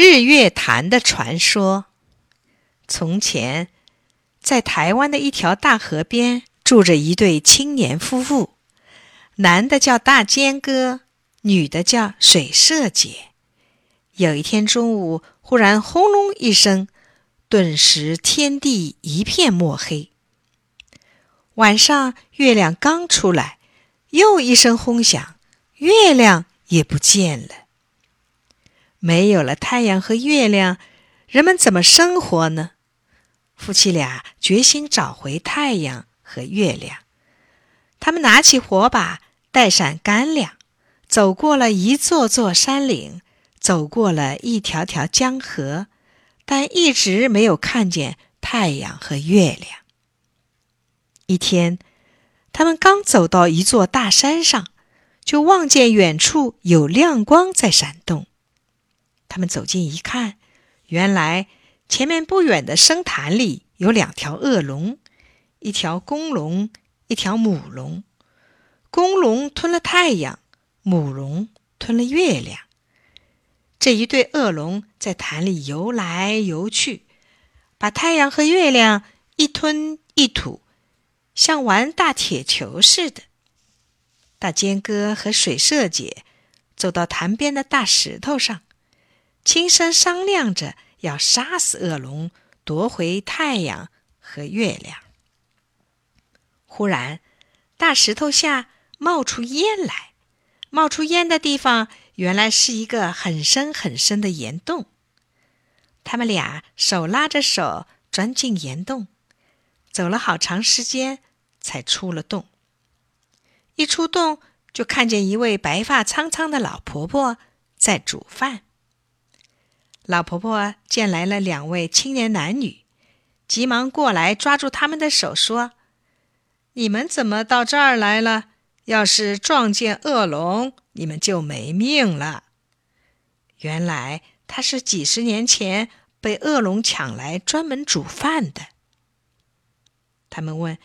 日月潭的传说。从前，在台湾的一条大河边，住着一对青年夫妇，男的叫大坚哥，女的叫水社姐。有一天中午，忽然轰隆一声，顿时天地一片墨黑。晚上，月亮刚出来，又一声轰响，月亮也不见了。没有了太阳和月亮，人们怎么生活呢？夫妻俩决心找回太阳和月亮。他们拿起火把，带上干粮，走过了一座座山岭，走过了一条条江河，但一直没有看见太阳和月亮。一天，他们刚走到一座大山上，就望见远处有亮光在闪动。他们走近一看，原来。前面不远的深潭里有两条恶龙，一条公龙，一条母龙。公龙吞了太阳，母龙吞了月亮。这一对恶龙在潭里游来游去，把太阳和月亮一吞一吐，像玩大铁球似的。大尖哥和水社姐走到潭边的大石头上，轻声商量着。要杀死恶龙，夺回太阳和月亮。忽然，大石头下冒出烟来，冒出烟的地方原来是一个很深很深的岩洞。他们俩手拉着手钻进岩洞，走了好长时间才出了洞。一出洞，就看见一位白发苍苍的老婆婆在煮饭。老婆婆见来了两位青年男女，急忙过来抓住他们的手，说：“你们怎么到这儿来了？要是撞见恶龙，你们就没命了。”原来他是几十年前被恶龙抢来，专门煮饭的。他们问：“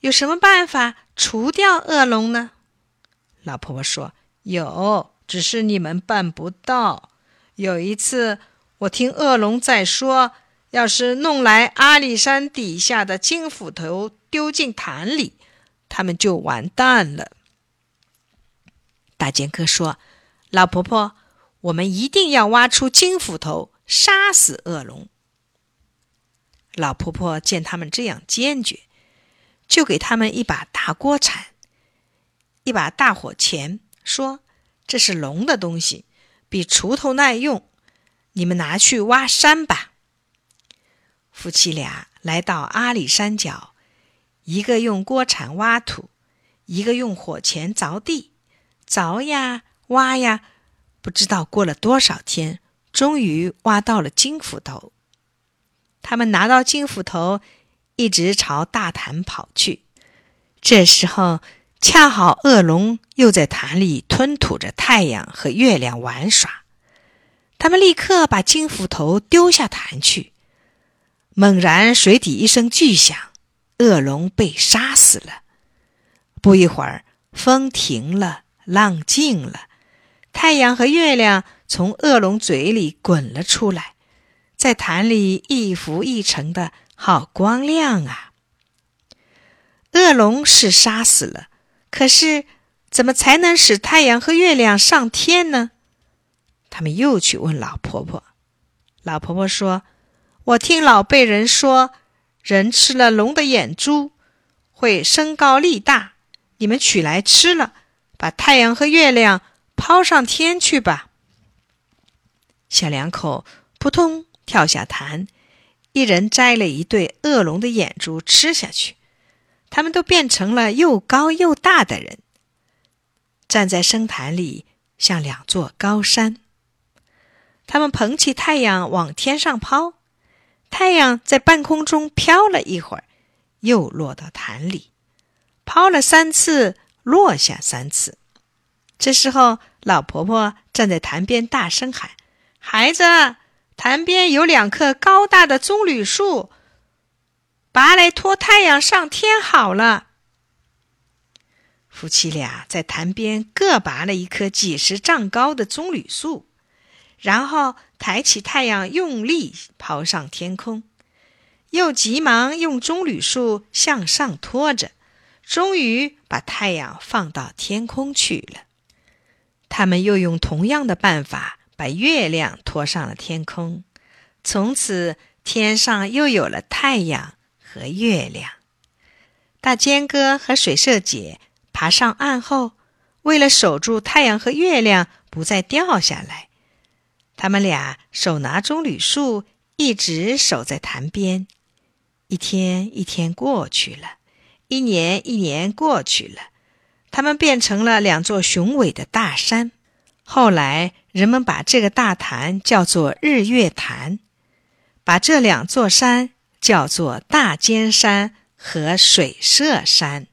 有什么办法除掉恶龙呢？”老婆婆说：“有，只是你们办不到。”有一次，我听恶龙在说：“要是弄来阿里山底下的金斧头丢进潭里，他们就完蛋了。”大剑哥说：“老婆婆，我们一定要挖出金斧头，杀死恶龙。”老婆婆见他们这样坚决，就给他们一把大锅铲，一把大火钳，说：“这是龙的东西。”比锄头耐用，你们拿去挖山吧。夫妻俩来到阿里山脚，一个用锅铲挖土，一个用火钳凿地，凿呀挖呀，不知道过了多少天，终于挖到了金斧头。他们拿到金斧头，一直朝大潭跑去。这时候。恰好恶龙又在潭里吞吐着太阳和月亮玩耍，他们立刻把金斧头丢下潭去。猛然，水底一声巨响，恶龙被杀死了。不一会儿，风停了，浪静了，太阳和月亮从恶龙嘴里滚了出来，在潭里一浮一沉的好光亮啊！恶龙是杀死了。可是，怎么才能使太阳和月亮上天呢？他们又去问老婆婆。老婆婆说：“我听老辈人说，人吃了龙的眼珠会身高力大。你们取来吃了，把太阳和月亮抛上天去吧。”小两口扑通跳下潭，一人摘了一对恶龙的眼珠吃下去。他们都变成了又高又大的人，站在深潭里，像两座高山。他们捧起太阳往天上抛，太阳在半空中飘了一会儿，又落到潭里，抛了三次，落下三次。这时候，老婆婆站在潭边，大声喊：“孩子，潭边有两棵高大的棕榈树。”拔来托太阳上天好了。夫妻俩在潭边各拔了一棵几十丈高的棕榈树，然后抬起太阳，用力抛上天空，又急忙用棕榈树向上托着，终于把太阳放到天空去了。他们又用同样的办法把月亮拖上了天空，从此天上又有了太阳和月亮。大尖哥和水社姐爬上岸后，为了守住太阳和月亮不再掉下来，他们俩手拿棕榈树，一直守在潭边。一天一天过去了，一年一年过去了。他们变成了两座雄伟的大山。后来，人们把这个大潭叫做日月潭，把这两座山叫做大尖山和水社山。